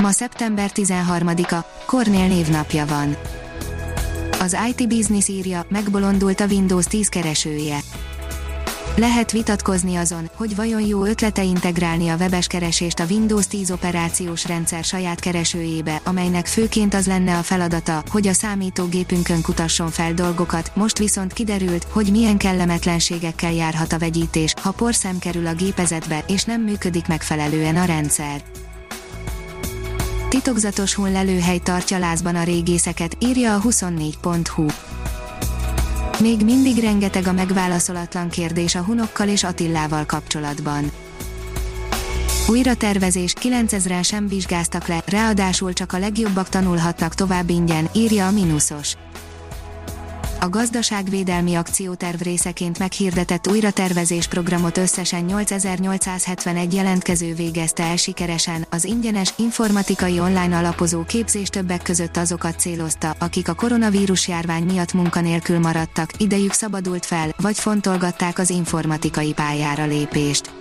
Ma szeptember 13-a, Kornél névnapja van. Az IT Business írja, megbolondult a Windows 10 keresője. Lehet vitatkozni azon, hogy vajon jó ötlete integrálni a webes keresést a Windows 10 operációs rendszer saját keresőjébe, amelynek főként az lenne a feladata, hogy a számítógépünkön kutasson fel dolgokat, most viszont kiderült, hogy milyen kellemetlenségekkel járhat a vegyítés, ha porszem kerül a gépezetbe és nem működik megfelelően a rendszer. Titokzatos hullelőhely tartja lázban a régészeket, írja a 24.hu. Még mindig rengeteg a megválaszolatlan kérdés a hunokkal és Attillával kapcsolatban. Újra tervezés 9000-en sem vizsgáztak le, ráadásul csak a legjobbak tanulhatnak tovább ingyen, írja a Minusos a gazdaságvédelmi akcióterv részeként meghirdetett újratervezés programot összesen 8871 jelentkező végezte el sikeresen, az ingyenes, informatikai online alapozó képzés többek között azokat célozta, akik a koronavírus járvány miatt munkanélkül maradtak, idejük szabadult fel, vagy fontolgatták az informatikai pályára lépést.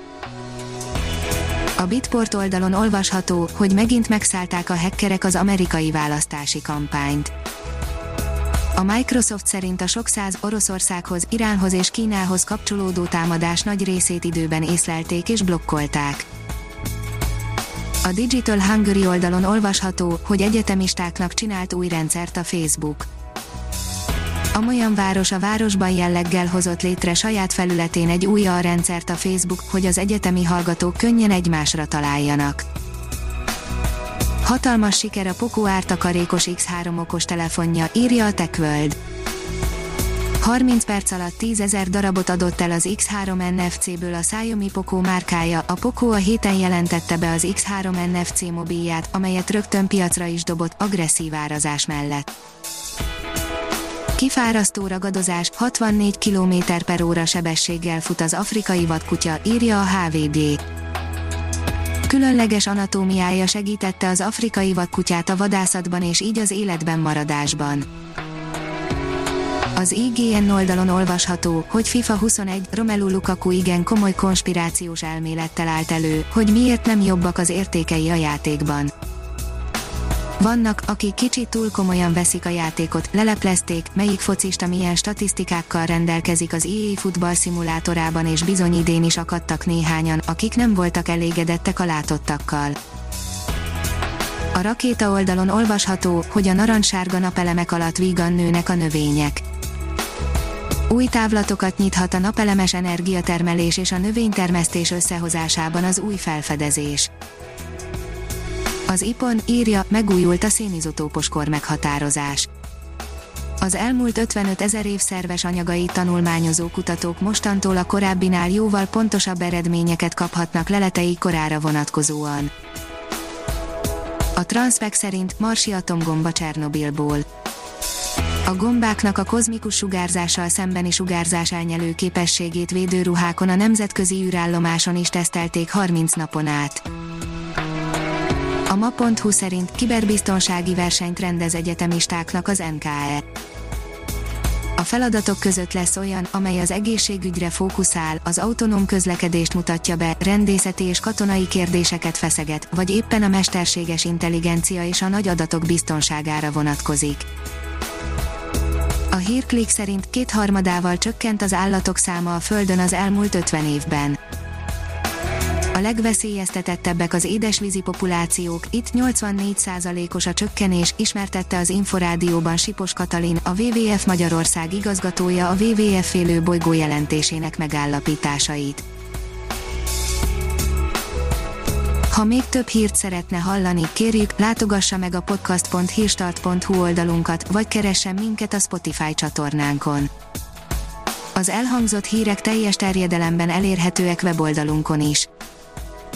A Bitport oldalon olvasható, hogy megint megszállták a hackerek az amerikai választási kampányt a Microsoft szerint a sok száz Oroszországhoz, Iránhoz és Kínához kapcsolódó támadás nagy részét időben észlelték és blokkolták. A Digital Hungary oldalon olvasható, hogy egyetemistáknak csinált új rendszert a Facebook. Amolyan város a városban jelleggel hozott létre saját felületén egy új rendszert a Facebook, hogy az egyetemi hallgatók könnyen egymásra találjanak. Hatalmas siker a Poco ártakarékos X3 okos telefonja, írja a TechWorld. 30 perc alatt 10 ezer darabot adott el az X3 NFC-ből a Xiaomi Poco márkája, a Poco a héten jelentette be az X3 NFC mobilját, amelyet rögtön piacra is dobott, agresszív árazás mellett. Kifárasztó ragadozás, 64 km per óra sebességgel fut az afrikai vadkutya, írja a HVD különleges anatómiája segítette az afrikai vadkutyát a vadászatban és így az életben maradásban. Az IGN oldalon olvasható, hogy FIFA 21 Romelu Lukaku igen komoly konspirációs elmélettel állt elő, hogy miért nem jobbak az értékei a játékban. Vannak, akik kicsit túl komolyan veszik a játékot, leleplezték, melyik focista milyen statisztikákkal rendelkezik az EA futball szimulátorában és bizony idén is akadtak néhányan, akik nem voltak elégedettek a látottakkal. A rakéta oldalon olvasható, hogy a narancssárga napelemek alatt vígan nőnek a növények. Új távlatokat nyithat a napelemes energiatermelés és a növénytermesztés összehozásában az új felfedezés. Az IPON írja, megújult a szénizotópos kor meghatározás. Az elmúlt 55 ezer év szerves anyagait tanulmányozó kutatók mostantól a korábbinál jóval pontosabb eredményeket kaphatnak leletei korára vonatkozóan. A Transpec szerint marsi atomgomba Csernobilból. A gombáknak a kozmikus sugárzással szembeni sugárzás elnyelő képességét védőruhákon a nemzetközi űrállomáson is tesztelték 30 napon át. A ma.hu szerint kiberbiztonsági versenyt rendez egyetemistáknak az NKE. A feladatok között lesz olyan, amely az egészségügyre fókuszál, az autonóm közlekedést mutatja be, rendészeti és katonai kérdéseket feszeget, vagy éppen a mesterséges intelligencia és a nagy adatok biztonságára vonatkozik. A hírklik szerint kétharmadával csökkent az állatok száma a Földön az elmúlt 50 évben a legveszélyeztetettebbek az édesvízi populációk, itt 84%-os a csökkenés, ismertette az Inforádióban Sipos Katalin, a WWF Magyarország igazgatója a WWF félő bolygó jelentésének megállapításait. Ha még több hírt szeretne hallani, kérjük, látogassa meg a podcast.hírstart.hu oldalunkat, vagy keressen minket a Spotify csatornánkon. Az elhangzott hírek teljes terjedelemben elérhetőek weboldalunkon is